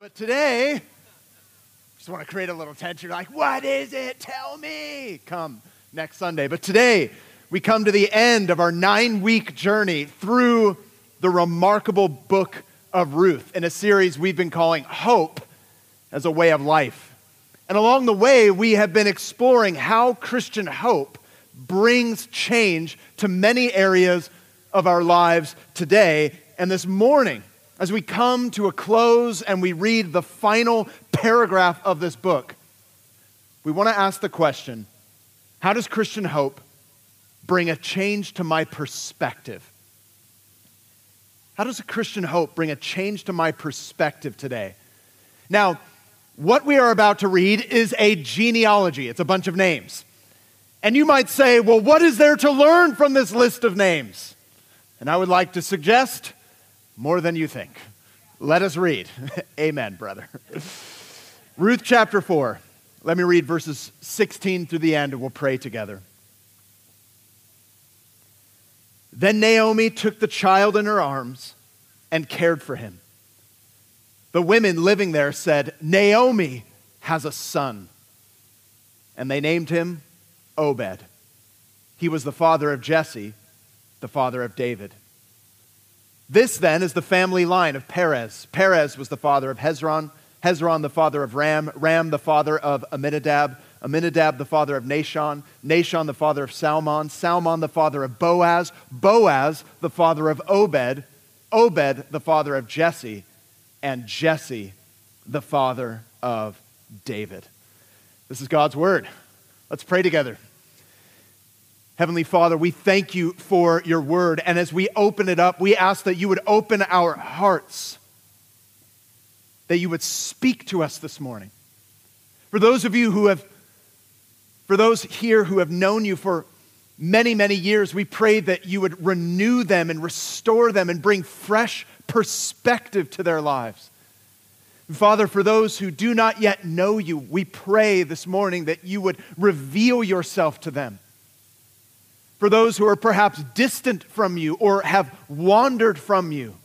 But today, just want to create a little tension. Like, what is it? Tell me. Come next Sunday. But today, we come to the end of our nine week journey through the remarkable book of Ruth in a series we've been calling Hope as a Way of Life. And along the way, we have been exploring how Christian hope brings change to many areas of our lives today. And this morning, as we come to a close and we read the final paragraph of this book, we want to ask the question how does Christian hope bring a change to my perspective? How does a Christian hope bring a change to my perspective today? Now, what we are about to read is a genealogy, it's a bunch of names. And you might say, well, what is there to learn from this list of names? And I would like to suggest more than you think. Let us read. Amen, brother. Ruth chapter 4. Let me read verses 16 through the end and we'll pray together. Then Naomi took the child in her arms and cared for him. The women living there said, Naomi has a son. And they named him Obed. He was the father of Jesse, the father of David. This then is the family line of Perez. Perez was the father of Hezron, Hezron the father of Ram, Ram the father of Amminadab, Amminadab the father of Nahshon, Nahshon the father of Salmon, Salmon the father of Boaz, Boaz the father of Obed, Obed the father of Jesse, and Jesse the father of David. This is God's word. Let's pray together. Heavenly Father, we thank you for your word. And as we open it up, we ask that you would open our hearts, that you would speak to us this morning. For those of you who have, for those here who have known you for many, many years, we pray that you would renew them and restore them and bring fresh perspective to their lives. Father, for those who do not yet know you, we pray this morning that you would reveal yourself to them for those who are perhaps distant from you or have wandered from you,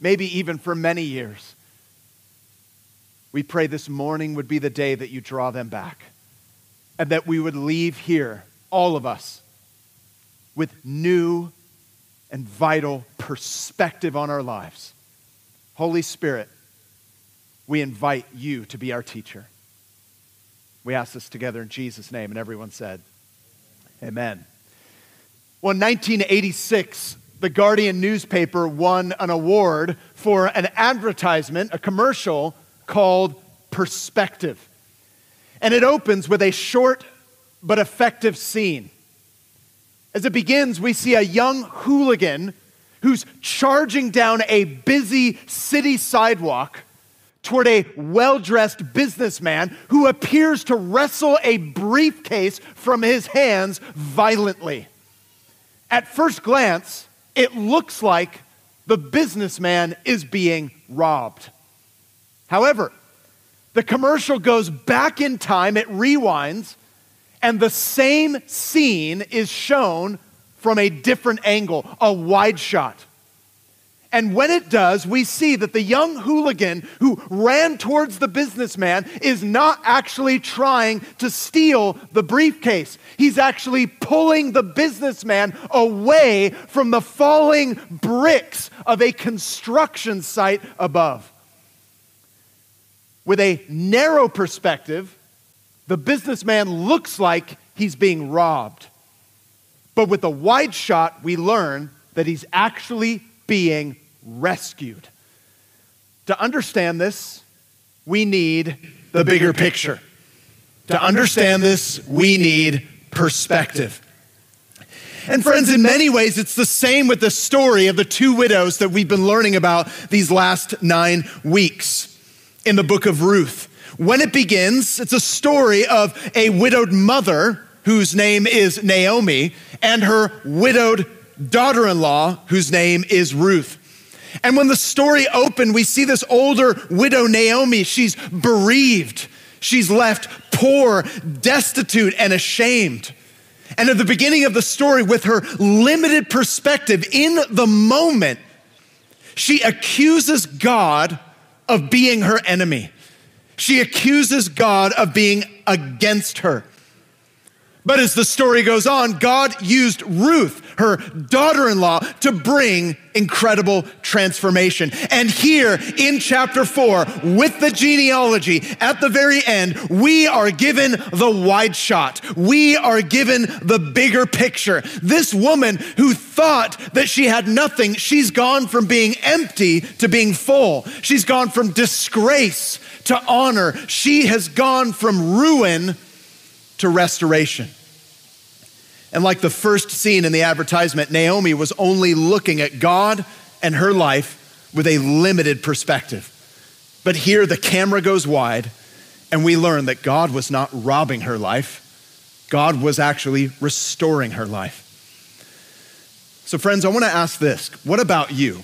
maybe even for many years. We pray this morning would be the day that you draw them back and that we would leave here, all of us, with new and vital perspective on our lives. Holy Spirit, we invite you to be our teacher. We ask this together in Jesus' name, and everyone said, Amen. Well, in 1986, the Guardian newspaper won an award for an advertisement, a commercial called Perspective. And it opens with a short but effective scene. As it begins, we see a young hooligan who's charging down a busy city sidewalk toward a well dressed businessman who appears to wrestle a briefcase from his hands violently. At first glance, it looks like the businessman is being robbed. However, the commercial goes back in time, it rewinds, and the same scene is shown from a different angle, a wide shot. And when it does, we see that the young hooligan who ran towards the businessman is not actually trying to steal the briefcase. He's actually pulling the businessman away from the falling bricks of a construction site above. With a narrow perspective, the businessman looks like he's being robbed. But with a wide shot, we learn that he's actually being rescued. To understand this, we need the bigger picture. To understand this, we need perspective. And friends, in many ways, it's the same with the story of the two widows that we've been learning about these last nine weeks in the book of Ruth. When it begins, it's a story of a widowed mother whose name is Naomi and her widowed daughter in law whose name is Ruth. And when the story opened, we see this older widow, Naomi. She's bereaved. She's left poor, destitute, and ashamed. And at the beginning of the story, with her limited perspective in the moment, she accuses God of being her enemy. She accuses God of being against her. But as the story goes on, God used Ruth, her daughter in law, to bring incredible transformation. And here in chapter four, with the genealogy at the very end, we are given the wide shot. We are given the bigger picture. This woman who thought that she had nothing, she's gone from being empty to being full. She's gone from disgrace to honor. She has gone from ruin to restoration. And like the first scene in the advertisement, Naomi was only looking at God and her life with a limited perspective. But here the camera goes wide, and we learn that God was not robbing her life, God was actually restoring her life. So, friends, I want to ask this what about you?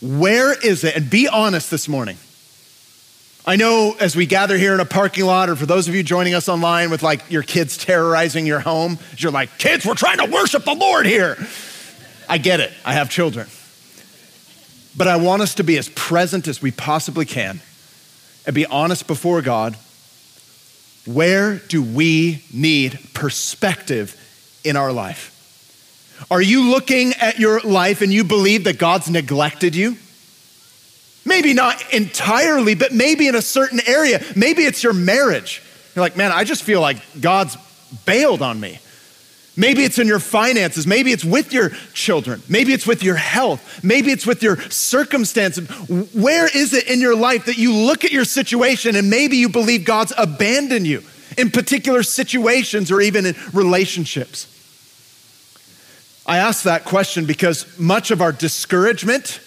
Where is it? And be honest this morning. I know as we gather here in a parking lot, or for those of you joining us online with like your kids terrorizing your home, you're like, kids, we're trying to worship the Lord here. I get it, I have children. But I want us to be as present as we possibly can and be honest before God. Where do we need perspective in our life? Are you looking at your life and you believe that God's neglected you? Maybe not entirely, but maybe in a certain area. Maybe it's your marriage. You're like, man, I just feel like God's bailed on me. Maybe it's in your finances. Maybe it's with your children. Maybe it's with your health. Maybe it's with your circumstances. Where is it in your life that you look at your situation and maybe you believe God's abandoned you in particular situations or even in relationships? I ask that question because much of our discouragement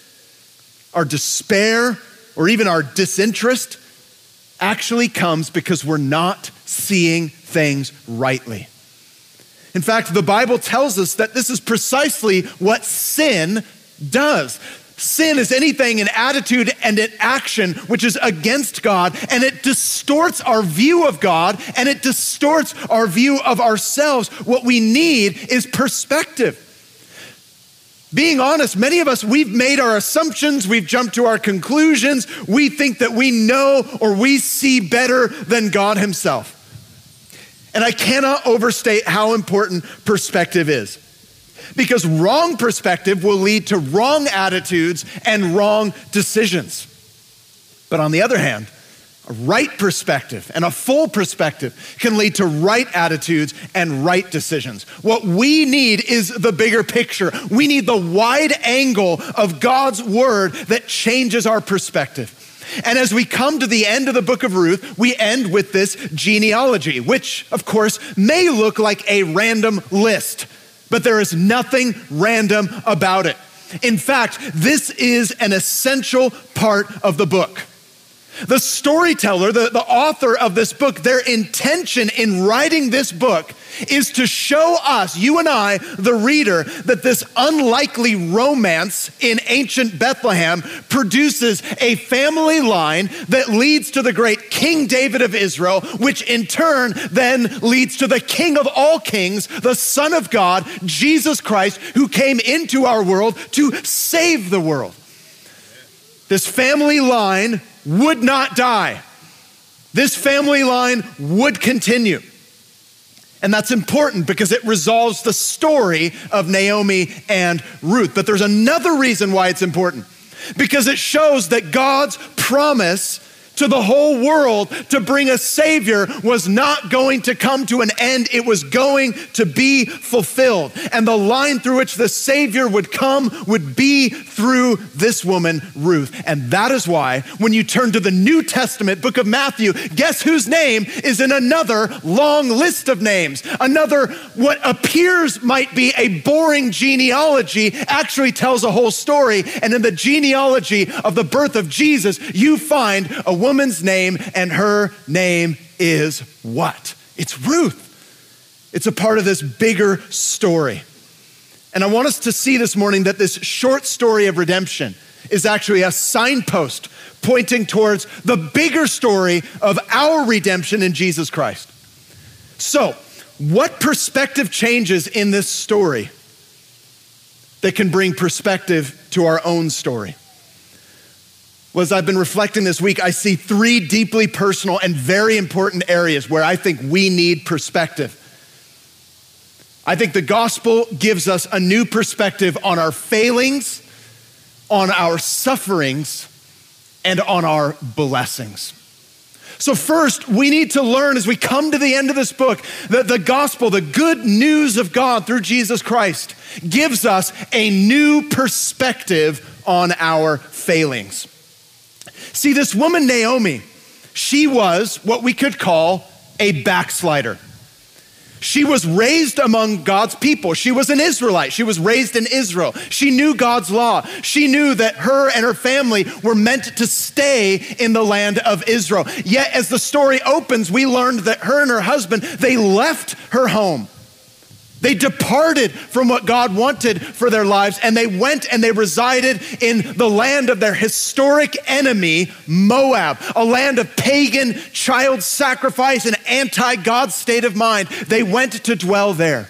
our despair, or even our disinterest actually comes because we're not seeing things rightly. In fact, the Bible tells us that this is precisely what sin does. Sin is anything in attitude and in action which is against God, and it distorts our view of God and it distorts our view of ourselves. What we need is perspective. Being honest, many of us, we've made our assumptions, we've jumped to our conclusions, we think that we know or we see better than God Himself. And I cannot overstate how important perspective is. Because wrong perspective will lead to wrong attitudes and wrong decisions. But on the other hand, right perspective and a full perspective can lead to right attitudes and right decisions. What we need is the bigger picture. We need the wide angle of God's word that changes our perspective. And as we come to the end of the book of Ruth, we end with this genealogy, which, of course, may look like a random list, but there is nothing random about it. In fact, this is an essential part of the book. The storyteller, the, the author of this book, their intention in writing this book is to show us, you and I, the reader, that this unlikely romance in ancient Bethlehem produces a family line that leads to the great King David of Israel, which in turn then leads to the King of all kings, the Son of God, Jesus Christ, who came into our world to save the world. This family line would not die. This family line would continue. And that's important because it resolves the story of Naomi and Ruth. But there's another reason why it's important because it shows that God's promise to the whole world to bring a Savior was not going to come to an end. It was going to be fulfilled. And the line through which the Savior would come would be through this woman, Ruth. And that is why, when you turn to the New Testament book of Matthew, guess whose name is in another long list of names? Another, what appears might be a boring genealogy, actually tells a whole story. And in the genealogy of the birth of Jesus, you find a woman's name, and her name is what? It's Ruth. It's a part of this bigger story. And I want us to see this morning that this short story of redemption is actually a signpost pointing towards the bigger story of our redemption in Jesus Christ. So, what perspective changes in this story that can bring perspective to our own story? Well, as I've been reflecting this week, I see three deeply personal and very important areas where I think we need perspective. I think the gospel gives us a new perspective on our failings, on our sufferings, and on our blessings. So, first, we need to learn as we come to the end of this book that the gospel, the good news of God through Jesus Christ, gives us a new perspective on our failings. See, this woman, Naomi, she was what we could call a backslider. She was raised among God's people. She was an Israelite. She was raised in Israel. She knew God's law. She knew that her and her family were meant to stay in the land of Israel. Yet, as the story opens, we learned that her and her husband, they left her home. They departed from what God wanted for their lives and they went and they resided in the land of their historic enemy, Moab, a land of pagan child sacrifice and anti God state of mind. They went to dwell there.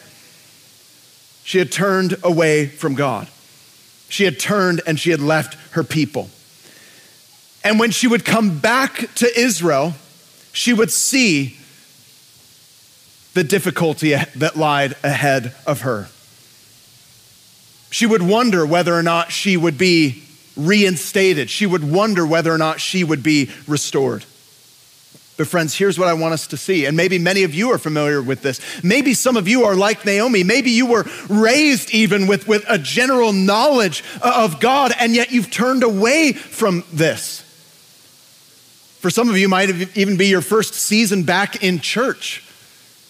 She had turned away from God. She had turned and she had left her people. And when she would come back to Israel, she would see the difficulty that lied ahead of her. She would wonder whether or not she would be reinstated. She would wonder whether or not she would be restored. But, friends, here's what I want us to see. And maybe many of you are familiar with this. Maybe some of you are like Naomi. Maybe you were raised even with, with a general knowledge of God, and yet you've turned away from this. For some of you, might even be your first season back in church.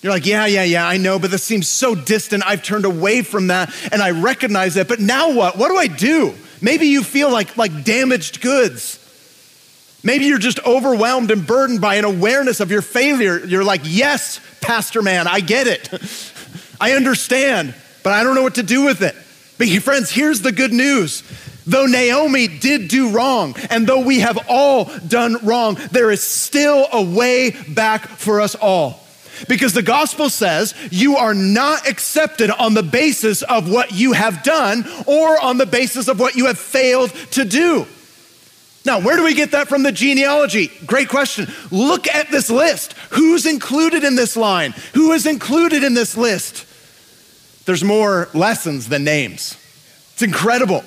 You're like, yeah, yeah, yeah, I know, but this seems so distant. I've turned away from that and I recognize that. But now what? What do I do? Maybe you feel like, like damaged goods. Maybe you're just overwhelmed and burdened by an awareness of your failure. You're like, yes, Pastor Man, I get it. I understand, but I don't know what to do with it. But friends, here's the good news. Though Naomi did do wrong, and though we have all done wrong, there is still a way back for us all. Because the gospel says you are not accepted on the basis of what you have done or on the basis of what you have failed to do. Now, where do we get that from the genealogy? Great question. Look at this list. Who's included in this line? Who is included in this list? There's more lessons than names. It's incredible.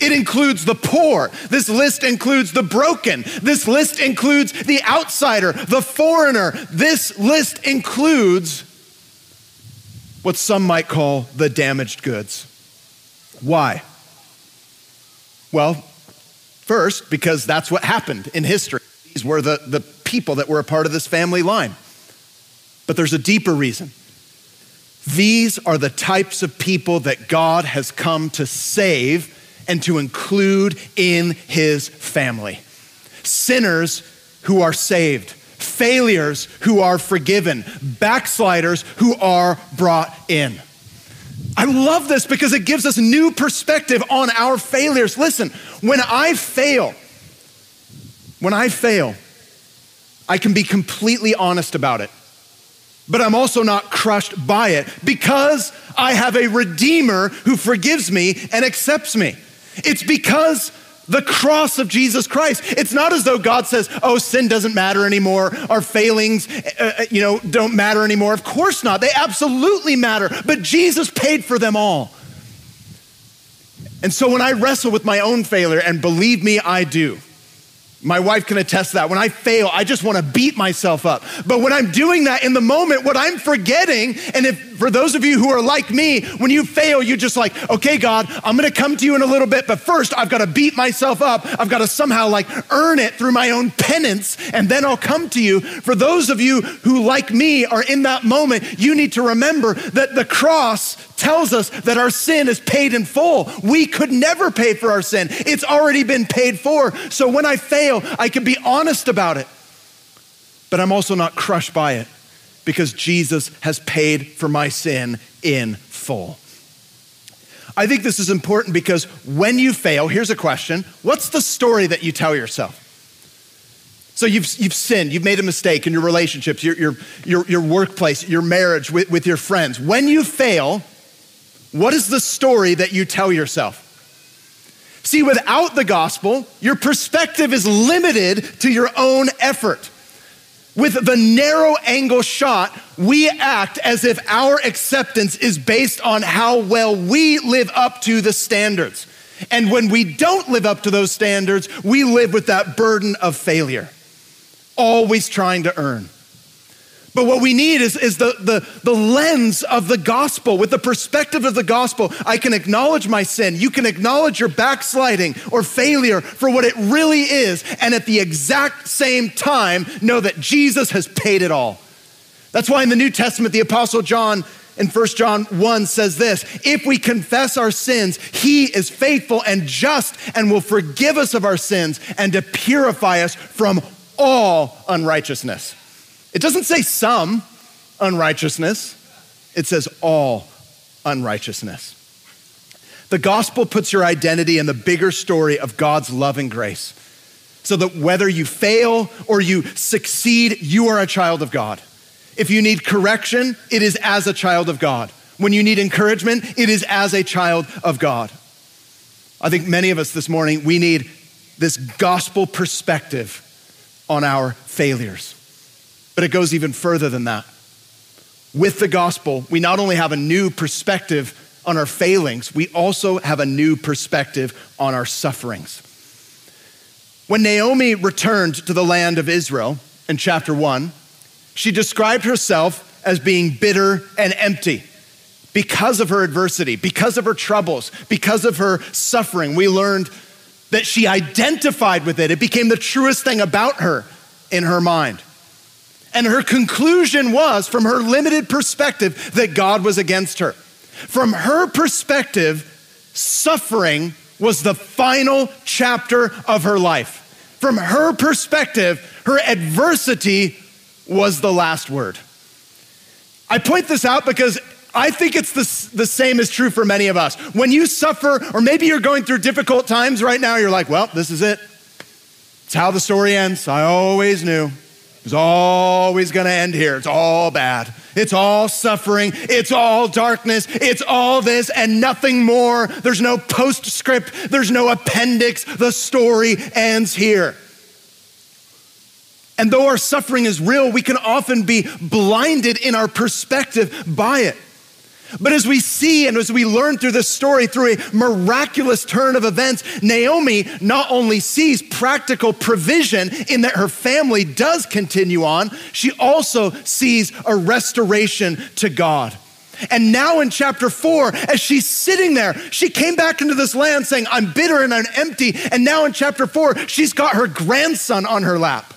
It includes the poor. This list includes the broken. This list includes the outsider, the foreigner. This list includes what some might call the damaged goods. Why? Well, first, because that's what happened in history. These were the, the people that were a part of this family line. But there's a deeper reason. These are the types of people that God has come to save and to include in his family. Sinners who are saved, failures who are forgiven, backsliders who are brought in. I love this because it gives us new perspective on our failures. Listen, when I fail, when I fail, I can be completely honest about it. But I'm also not crushed by it because I have a Redeemer who forgives me and accepts me. It's because the cross of Jesus Christ. It's not as though God says, "Oh, sin doesn't matter anymore. Our failings, uh, uh, you know, don't matter anymore." Of course not. They absolutely matter. But Jesus paid for them all. And so when I wrestle with my own failure, and believe me, I do. My wife can attest that. When I fail, I just want to beat myself up. But when I'm doing that in the moment, what I'm forgetting, and if for those of you who are like me, when you fail, you're just like, okay, God, I'm to come to you in a little bit, but first I've got to beat myself up. I've got to somehow like earn it through my own penance, and then I'll come to you. For those of you who, like me, are in that moment, you need to remember that the cross tells us that our sin is paid in full. We could never pay for our sin, it's already been paid for. So when I fail, I can be honest about it, but I'm also not crushed by it because Jesus has paid for my sin in full. I think this is important because when you fail, here's a question What's the story that you tell yourself? So you've, you've sinned, you've made a mistake in your relationships, your, your, your, your workplace, your marriage with, with your friends. When you fail, what is the story that you tell yourself? See, without the gospel, your perspective is limited to your own effort. With the narrow angle shot, we act as if our acceptance is based on how well we live up to the standards. And when we don't live up to those standards, we live with that burden of failure, always trying to earn. But what we need is, is the, the, the lens of the gospel. With the perspective of the gospel, I can acknowledge my sin. You can acknowledge your backsliding or failure for what it really is. And at the exact same time, know that Jesus has paid it all. That's why in the New Testament, the Apostle John in 1 John 1 says this If we confess our sins, he is faithful and just and will forgive us of our sins and to purify us from all unrighteousness. It doesn't say some unrighteousness, it says all unrighteousness. The gospel puts your identity in the bigger story of God's love and grace. So that whether you fail or you succeed, you are a child of God. If you need correction, it is as a child of God. When you need encouragement, it is as a child of God. I think many of us this morning, we need this gospel perspective on our failures. But it goes even further than that. With the gospel, we not only have a new perspective on our failings, we also have a new perspective on our sufferings. When Naomi returned to the land of Israel in chapter one, she described herself as being bitter and empty because of her adversity, because of her troubles, because of her suffering. We learned that she identified with it. It became the truest thing about her in her mind. And her conclusion was, from her limited perspective, that God was against her. From her perspective, suffering was the final chapter of her life. From her perspective, her adversity was the last word. I point this out because I think it's the, the same is true for many of us. When you suffer, or maybe you're going through difficult times right now, you're like, well, this is it. It's how the story ends. I always knew. It's always going to end here. It's all bad. It's all suffering. It's all darkness. It's all this and nothing more. There's no postscript. There's no appendix. The story ends here. And though our suffering is real, we can often be blinded in our perspective by it. But as we see and as we learn through this story, through a miraculous turn of events, Naomi not only sees practical provision in that her family does continue on, she also sees a restoration to God. And now in chapter four, as she's sitting there, she came back into this land saying, I'm bitter and I'm empty. And now in chapter four, she's got her grandson on her lap.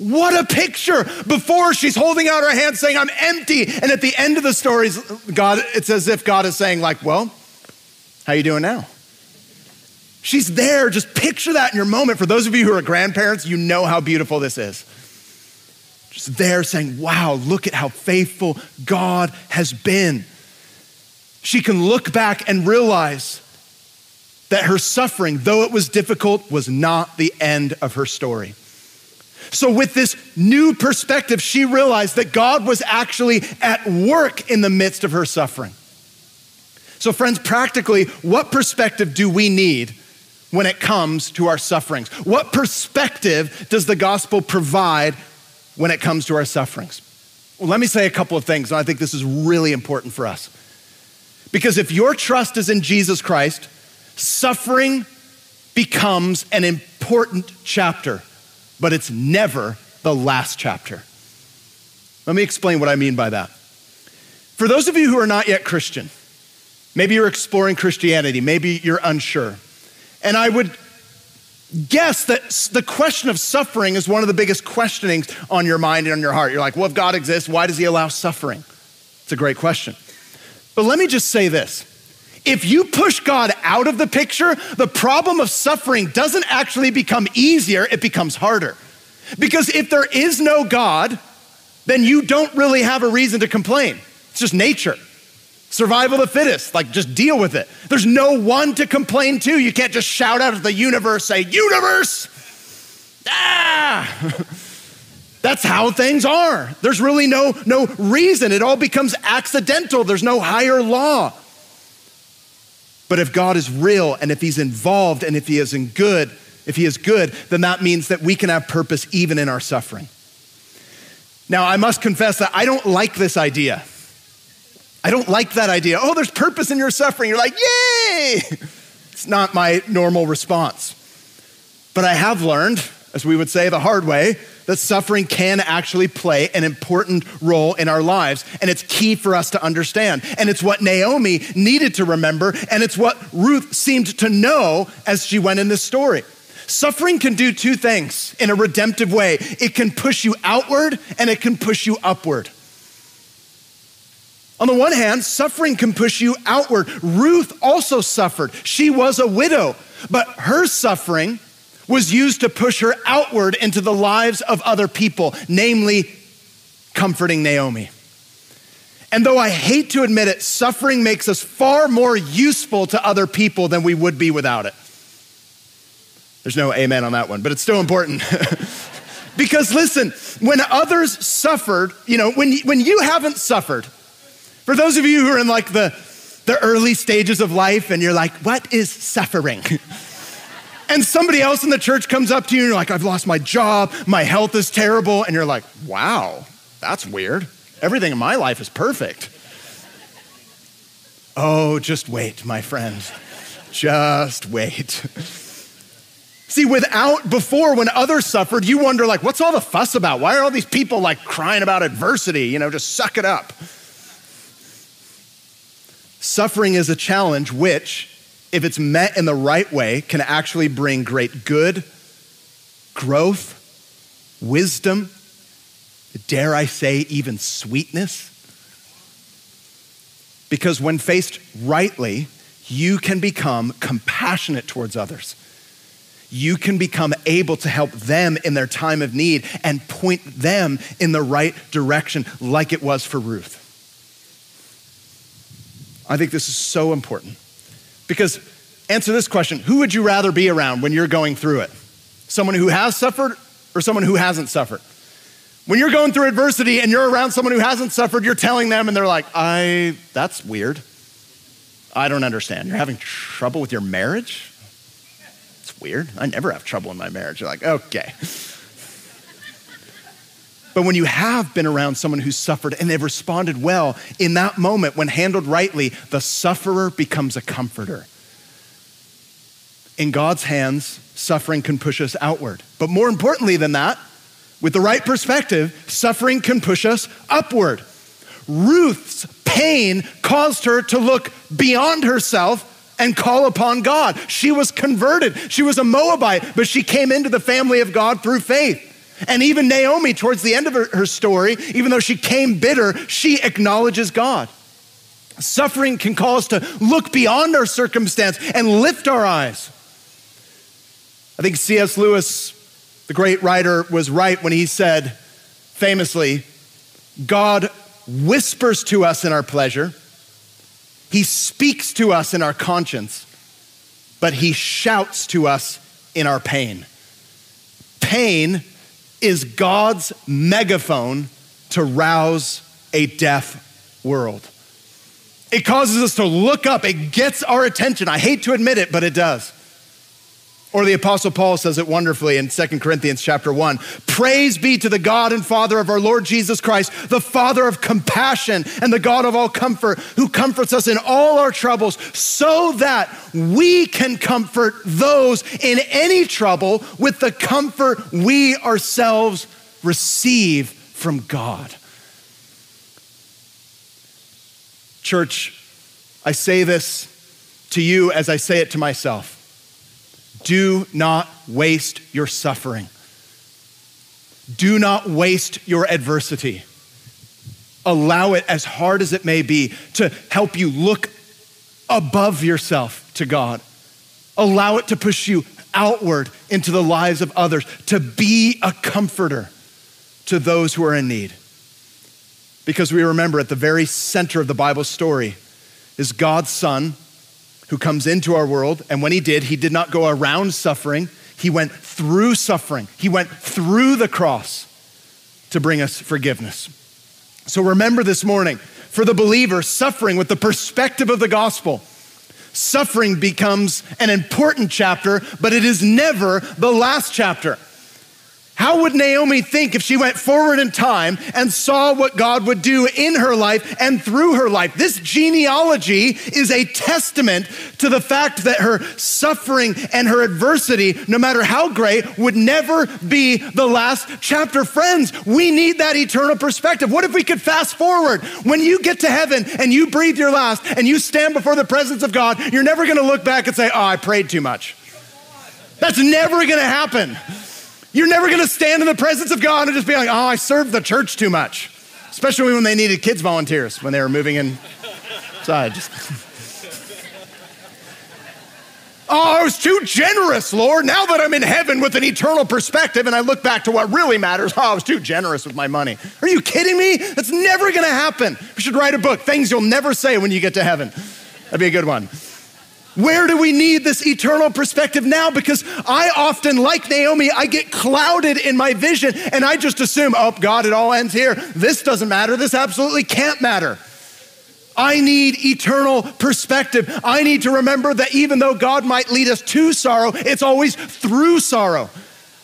What a picture. Before she's holding out her hand saying, I'm empty. And at the end of the story, God, it's as if God is saying, like, well, how you doing now? She's there. Just picture that in your moment. For those of you who are grandparents, you know how beautiful this is. Just there saying, wow, look at how faithful God has been. She can look back and realize that her suffering, though it was difficult, was not the end of her story. So, with this new perspective, she realized that God was actually at work in the midst of her suffering. So, friends, practically, what perspective do we need when it comes to our sufferings? What perspective does the gospel provide when it comes to our sufferings? Well, let me say a couple of things, and I think this is really important for us. Because if your trust is in Jesus Christ, suffering becomes an important chapter but it's never the last chapter. Let me explain what I mean by that. For those of you who are not yet Christian, maybe you're exploring Christianity, maybe you're unsure, and I would guess that the question of suffering is one of the biggest questionings on your mind and on your heart. You're like, well, if God exists, why does he allow suffering? It's a great question. But let me just say this. If you push God out of the picture, the problem of suffering doesn't actually become easier, it becomes harder. Because if there is no God, then you don't really have a reason to complain. It's just nature. Survival of the fittest, like just deal with it. There's no one to complain to. You can't just shout out at the universe, say, Universe! Ah! That's how things are. There's really no, no reason. It all becomes accidental. There's no higher law. But if God is real and if he's involved and if he is in good, if he is good, then that means that we can have purpose even in our suffering. Now, I must confess that I don't like this idea. I don't like that idea. Oh, there's purpose in your suffering. You're like, yay! It's not my normal response. But I have learned, as we would say the hard way, that suffering can actually play an important role in our lives. And it's key for us to understand. And it's what Naomi needed to remember. And it's what Ruth seemed to know as she went in this story. Suffering can do two things in a redemptive way it can push you outward and it can push you upward. On the one hand, suffering can push you outward. Ruth also suffered. She was a widow, but her suffering was used to push her outward into the lives of other people, namely comforting Naomi. And though I hate to admit it, suffering makes us far more useful to other people than we would be without it. There's no amen on that one, but it's still important. because listen, when others suffered, you know, when, when you haven't suffered, for those of you who are in like the, the early stages of life and you're like, what is suffering? and somebody else in the church comes up to you and you're like, I've lost my job, my health is terrible. And you're like, wow, that's weird. Everything in my life is perfect. Oh, just wait, my friend. Just wait. See, without before, when others suffered, you wonder, like, what's all the fuss about? Why are all these people like crying about adversity? You know, just suck it up. Suffering is a challenge which if it's met in the right way, can actually bring great good, growth, wisdom, dare I say, even sweetness. Because when faced rightly, you can become compassionate towards others. You can become able to help them in their time of need and point them in the right direction, like it was for Ruth. I think this is so important. Because answer this question Who would you rather be around when you're going through it? Someone who has suffered or someone who hasn't suffered? When you're going through adversity and you're around someone who hasn't suffered, you're telling them and they're like, I, that's weird. I don't understand. You're having trouble with your marriage? It's weird. I never have trouble in my marriage. You're like, okay. But when you have been around someone who's suffered and they've responded well, in that moment, when handled rightly, the sufferer becomes a comforter. In God's hands, suffering can push us outward. But more importantly than that, with the right perspective, suffering can push us upward. Ruth's pain caused her to look beyond herself and call upon God. She was converted. She was a Moabite, but she came into the family of God through faith. And even Naomi, towards the end of her, her story, even though she came bitter, she acknowledges God. Suffering can call us to look beyond our circumstance and lift our eyes. I think C.S. Lewis, the great writer, was right when he said famously, God whispers to us in our pleasure, He speaks to us in our conscience, but He shouts to us in our pain. Pain is God's megaphone to rouse a deaf world. It causes us to look up, it gets our attention. I hate to admit it, but it does. Or the apostle Paul says it wonderfully in 2 Corinthians chapter 1. Praise be to the God and Father of our Lord Jesus Christ, the Father of compassion and the God of all comfort, who comforts us in all our troubles, so that we can comfort those in any trouble with the comfort we ourselves receive from God. Church, I say this to you as I say it to myself. Do not waste your suffering. Do not waste your adversity. Allow it, as hard as it may be, to help you look above yourself to God. Allow it to push you outward into the lives of others, to be a comforter to those who are in need. Because we remember at the very center of the Bible story is God's Son who comes into our world. And when he did, he did not go around suffering, he went through suffering. He went through the cross to bring us forgiveness. So remember this morning, for the believer, suffering with the perspective of the gospel, Suffering becomes an important chapter, but it is never the last chapter. How would Naomi think if she went forward in time and saw what God would do in her life and through her life? This genealogy is a testament to the fact that her suffering and her adversity, no matter how great, would never be the last chapter. Friends, we need that eternal perspective. What if we could fast forward? When you get to heaven and you breathe your last and you stand before the presence of God, you're never gonna look back and say, Oh, I prayed too much. That's never gonna happen. You're never going to stand in the presence of God and just be like, oh, I served the church too much. Especially when they needed kids volunteers when they were moving inside. Just Oh, I was too generous, Lord. Now that I'm in heaven with an eternal perspective and I look back to what really matters, oh, I was too generous with my money. Are you kidding me? That's never gonna happen. We should write a book, Things You'll Never Say When You Get to Heaven. That'd be a good one. Where do we need this eternal perspective now? Because I often, like Naomi, I get clouded in my vision and I just assume, oh, God, it all ends here. This doesn't matter. This absolutely can't matter. I need eternal perspective. I need to remember that even though God might lead us to sorrow, it's always through sorrow.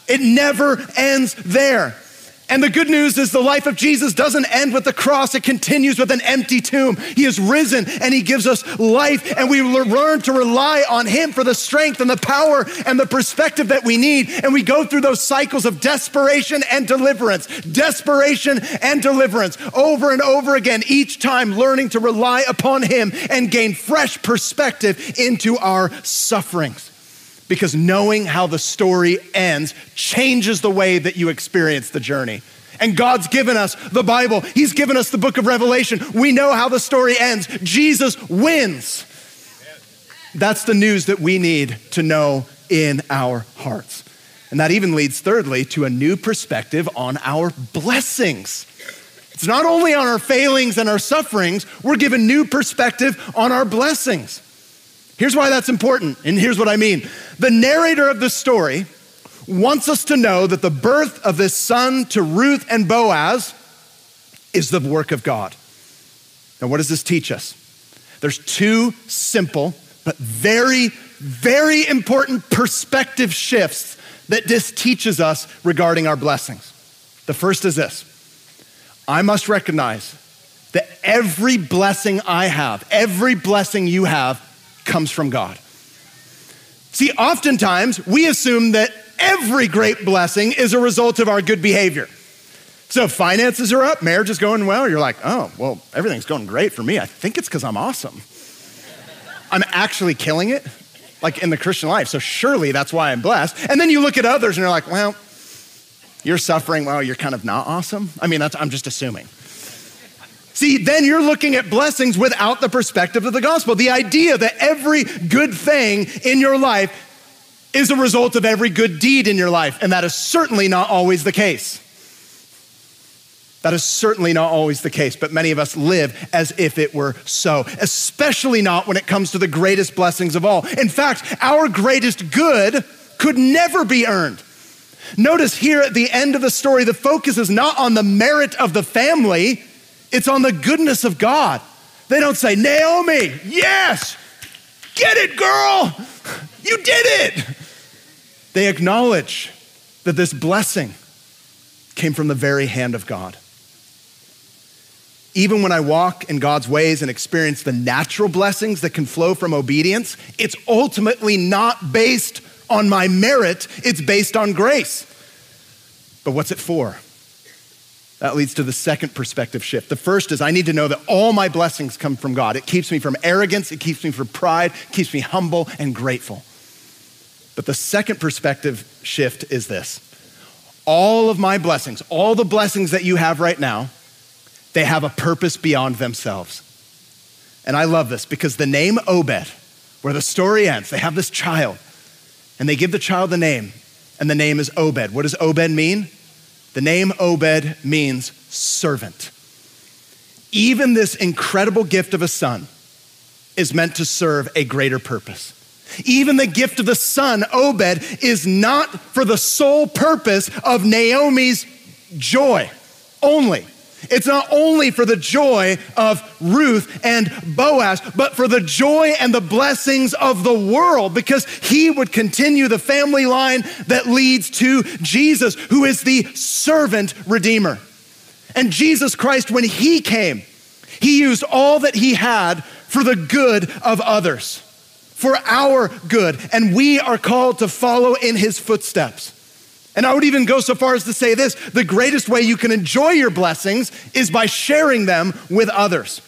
It never ends there. And the good news is the life of Jesus doesn't end with the cross, it continues with an empty tomb. He is risen and he gives us life, and we learn to rely on him for the strength and the power and the perspective that we need. And we go through those cycles of desperation and deliverance, desperation and deliverance. Over and over again, each time learning to rely upon him and gain fresh perspective into our sufferings because knowing how the story ends changes the way that you experience the journey. And God's given us the Bible, He's given us the book of Revelation. We know how the story ends. Jesus wins. That's the news that we need to know in our hearts. And that even leads, thirdly, to a new perspective on our blessings. It's not only on our failings and our sufferings, we're given new perspective on our blessings. Here's why that's important, and here's what I mean. The narrator of the story wants us to know that the birth of this son to Ruth and Boaz is the work of God. Now, what does this teach us? There's two simple but very, very important perspective shifts that this teaches us regarding our blessings. The first is this I must recognize that every blessing I have, every blessing you have, comes from God. See, oftentimes we assume that every great blessing is a result of our good behavior. So finances are up, marriage is going well, you're like, oh, well, everything's going great for me. I think it's because I'm awesome. I'm actually killing it, like in the Christian life. So surely that's why I'm blessed. And then you look at others and you're like, well, you're suffering. Well, you're kind of not awesome. I mean, I'm just assuming. See, then you're looking at blessings without the perspective of the gospel. The idea that every good thing in your life is a result of every good deed in your life, and that is certainly not always the case. That is certainly not always the case, but many of us live as if it were so, especially not when it comes to the greatest blessings of all. In fact, our greatest good could never be earned. Notice here at the end of the story, the focus is not on the merit of the family it's on the goodness of God. They don't say, Naomi, yes, get it, girl, you did it. They acknowledge that this blessing came from the very hand of God. Even when I walk in God's ways and experience the natural blessings that can flow from obedience, it's ultimately not based on my merit, it's based on grace. But what's it for? That leads to the second perspective shift. The first is I need to know that all my blessings come from God. It keeps me from arrogance, it keeps me from pride, it keeps me humble and grateful. But the second perspective shift is this all of my blessings, all the blessings that you have right now, they have a purpose beyond themselves. And I love this because the name Obed, where the story ends, they have this child and they give the child the name, and the name is Obed. What does Obed mean? The name Obed means servant. Even this incredible gift of a son is meant to serve a greater purpose. Even the gift of the son, Obed, is not for the sole purpose of Naomi's joy only. It's not only for the joy of Ruth and Boaz, but for the joy and the blessings of the world, because he would continue the family line that leads to Jesus, who is the servant redeemer. And Jesus Christ, when he came, he used all that he had for the good of others, for our good. And we are called to follow in his footsteps. And I would even go so far as to say this the greatest way you can enjoy your blessings is by sharing them with others.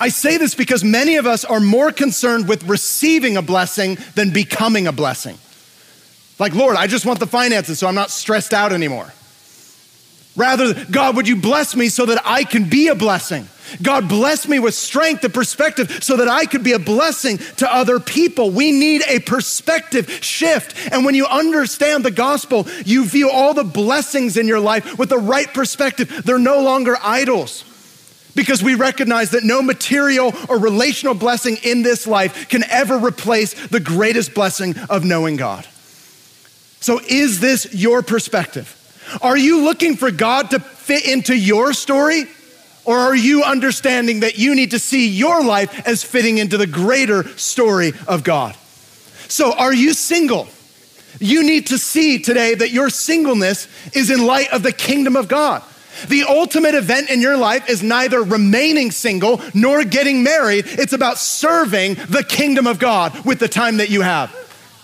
I say this because many of us are more concerned with receiving a blessing than becoming a blessing. Like, Lord, I just want the finances so I'm not stressed out anymore. Rather, God, would you bless me so that I can be a blessing? God bless me with strength and perspective so that I could be a blessing to other people. We need a perspective shift. And when you understand the gospel, you view all the blessings in your life with the right perspective. They're no longer idols because we recognize that no material or relational blessing in this life can ever replace the greatest blessing of knowing God. So, is this your perspective? Are you looking for God to fit into your story? Or are you understanding that you need to see your life as fitting into the greater story of God? So, are you single? You need to see today that your singleness is in light of the kingdom of God. The ultimate event in your life is neither remaining single nor getting married. It's about serving the kingdom of God with the time that you have.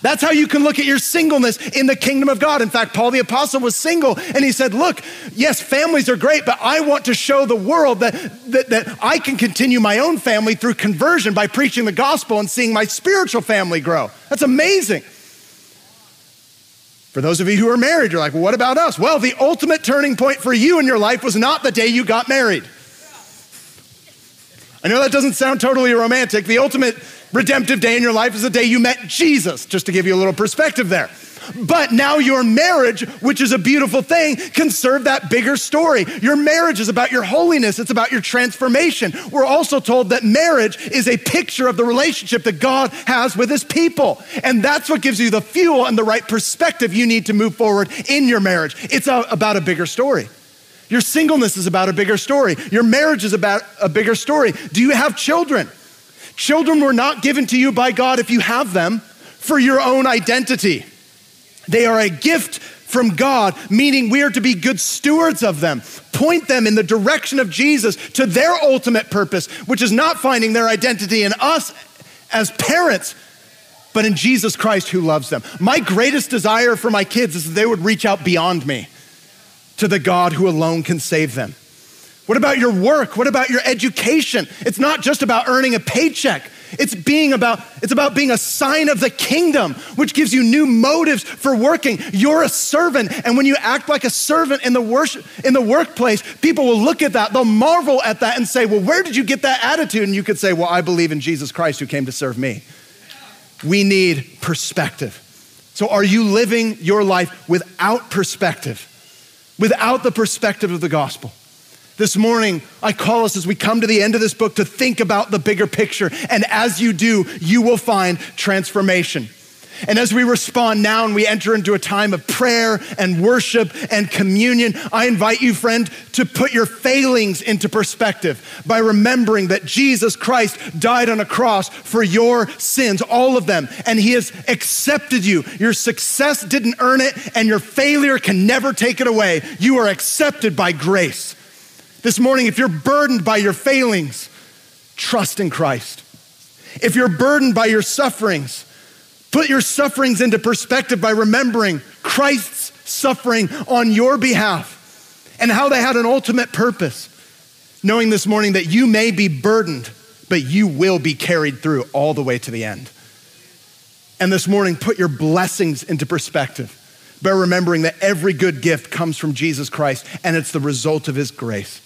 That's how you can look at your singleness in the kingdom of God. In fact, Paul the Apostle was single and he said, Look, yes, families are great, but I want to show the world that, that, that I can continue my own family through conversion by preaching the gospel and seeing my spiritual family grow. That's amazing. For those of you who are married, you're like, well, what about us? Well, the ultimate turning point for you in your life was not the day you got married. I know that doesn't sound totally romantic. The ultimate redemptive day in your life is the day you met Jesus, just to give you a little perspective there. But now your marriage, which is a beautiful thing, can serve that bigger story. Your marriage is about your holiness, it's about your transformation. We're also told that marriage is a picture of the relationship that God has with his people. And that's what gives you the fuel and the right perspective you need to move forward in your marriage. It's a, about a bigger story. Your singleness is about a bigger story. Your marriage is about a bigger story. Do you have children? Children were not given to you by God if you have them for your own identity. They are a gift from God, meaning we are to be good stewards of them, point them in the direction of Jesus to their ultimate purpose, which is not finding their identity in us as parents, but in Jesus Christ who loves them. My greatest desire for my kids is that they would reach out beyond me to the God who alone can save them. What about your work? What about your education? It's not just about earning a paycheck. It's being about it's about being a sign of the kingdom, which gives you new motives for working. You're a servant, and when you act like a servant in the worship in the workplace, people will look at that, they'll marvel at that and say, "Well, where did you get that attitude?" And you could say, "Well, I believe in Jesus Christ who came to serve me." We need perspective. So are you living your life without perspective? Without the perspective of the gospel? This morning, I call us as we come to the end of this book to think about the bigger picture. And as you do, you will find transformation. And as we respond now and we enter into a time of prayer and worship and communion, I invite you, friend, to put your failings into perspective by remembering that Jesus Christ died on a cross for your sins, all of them, and he has accepted you. Your success didn't earn it, and your failure can never take it away. You are accepted by grace. This morning, if you're burdened by your failings, trust in Christ. If you're burdened by your sufferings, put your sufferings into perspective by remembering Christ's suffering on your behalf and how they had an ultimate purpose. Knowing this morning that you may be burdened, but you will be carried through all the way to the end. And this morning, put your blessings into perspective by remembering that every good gift comes from Jesus Christ and it's the result of his grace.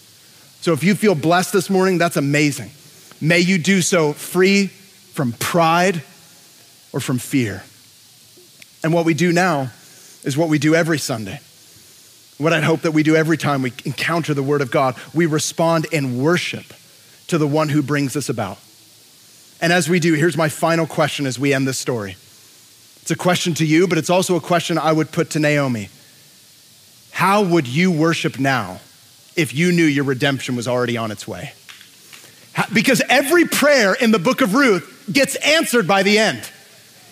So if you feel blessed this morning, that's amazing. May you do so free from pride or from fear. And what we do now is what we do every Sunday. What I'd hope that we do every time we encounter the Word of God, we respond in worship to the one who brings this about. And as we do, here's my final question as we end this story. It's a question to you, but it's also a question I would put to Naomi. How would you worship now if you knew your redemption was already on its way. Because every prayer in the book of Ruth gets answered by the end.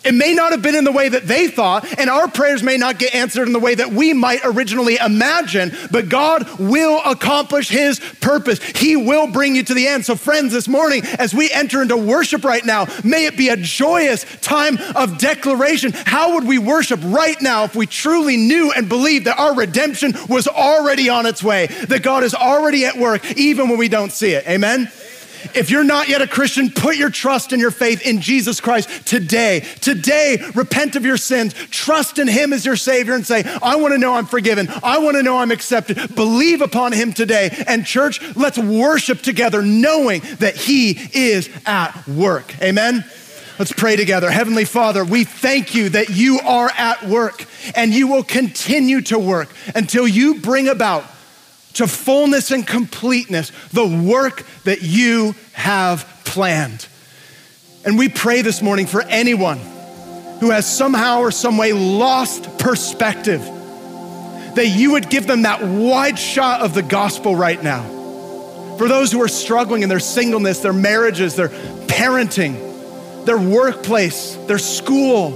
It may not have been in the way that they thought, and our prayers may not get answered in the way that we might originally imagine, but God will accomplish His purpose. He will bring you to the end. So, friends, this morning, as we enter into worship right now, may it be a joyous time of declaration. How would we worship right now if we truly knew and believed that our redemption was already on its way, that God is already at work, even when we don't see it? Amen? If you're not yet a Christian, put your trust and your faith in Jesus Christ today. Today, repent of your sins, trust in Him as your Savior, and say, I want to know I'm forgiven. I want to know I'm accepted. Believe upon Him today. And, church, let's worship together, knowing that He is at work. Amen. Let's pray together. Heavenly Father, we thank you that you are at work and you will continue to work until you bring about to fullness and completeness the work that you have planned. And we pray this morning for anyone who has somehow or some way lost perspective, that you would give them that wide shot of the gospel right now. For those who are struggling in their singleness, their marriages, their parenting, their workplace, their school,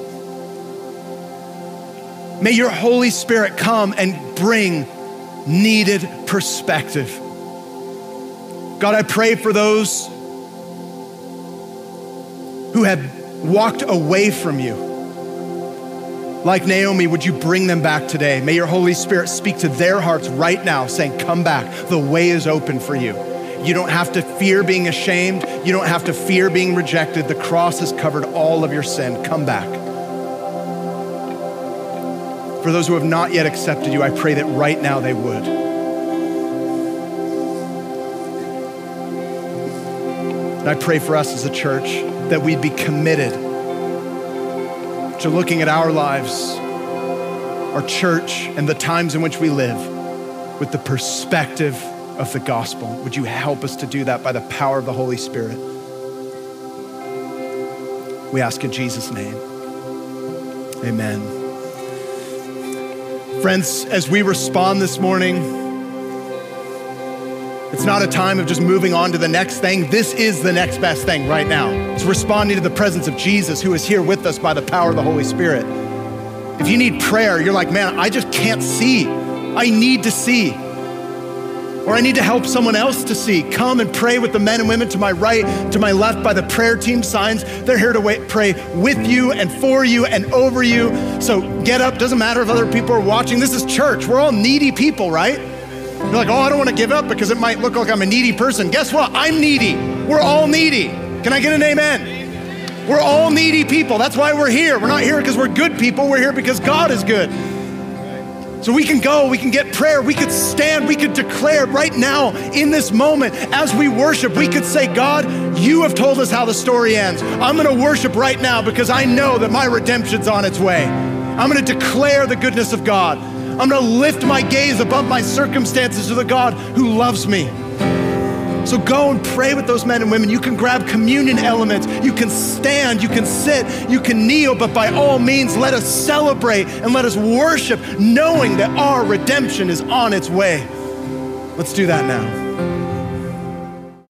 may your Holy Spirit come and bring needed perspective. God, I pray for those who have walked away from you. Like Naomi, would you bring them back today? May your Holy Spirit speak to their hearts right now, saying, Come back. The way is open for you. You don't have to fear being ashamed. You don't have to fear being rejected. The cross has covered all of your sin. Come back. For those who have not yet accepted you, I pray that right now they would. And I pray for us as a church that we'd be committed to looking at our lives, our church, and the times in which we live with the perspective of the gospel. Would you help us to do that by the power of the Holy Spirit? We ask in Jesus' name. Amen. Friends, as we respond this morning, it's not a time of just moving on to the next thing. This is the next best thing right now. It's responding to the presence of Jesus who is here with us by the power of the Holy Spirit. If you need prayer, you're like, man, I just can't see. I need to see or I need to help someone else to see, come and pray with the men and women to my right, to my left by the prayer team signs. They're here to wait, pray with you and for you and over you. So get up, doesn't matter if other people are watching. This is church. We're all needy people, right? You're like, oh, I don't want to give up because it might look like I'm a needy person. Guess what? I'm needy. We're all needy. Can I get an amen? We're all needy people. That's why we're here. We're not here because we're good people. We're here because God is good. So we can go, we can get prayer, we could stand, we could declare right now in this moment as we worship, we could say, God, you have told us how the story ends. I'm gonna worship right now because I know that my redemption's on its way. I'm gonna declare the goodness of God. I'm gonna lift my gaze above my circumstances to the God who loves me. So go and pray with those men and women. You can grab communion elements. You can stand, you can sit, you can kneel, but by all means, let us celebrate and let us worship, knowing that our redemption is on its way. Let's do that now.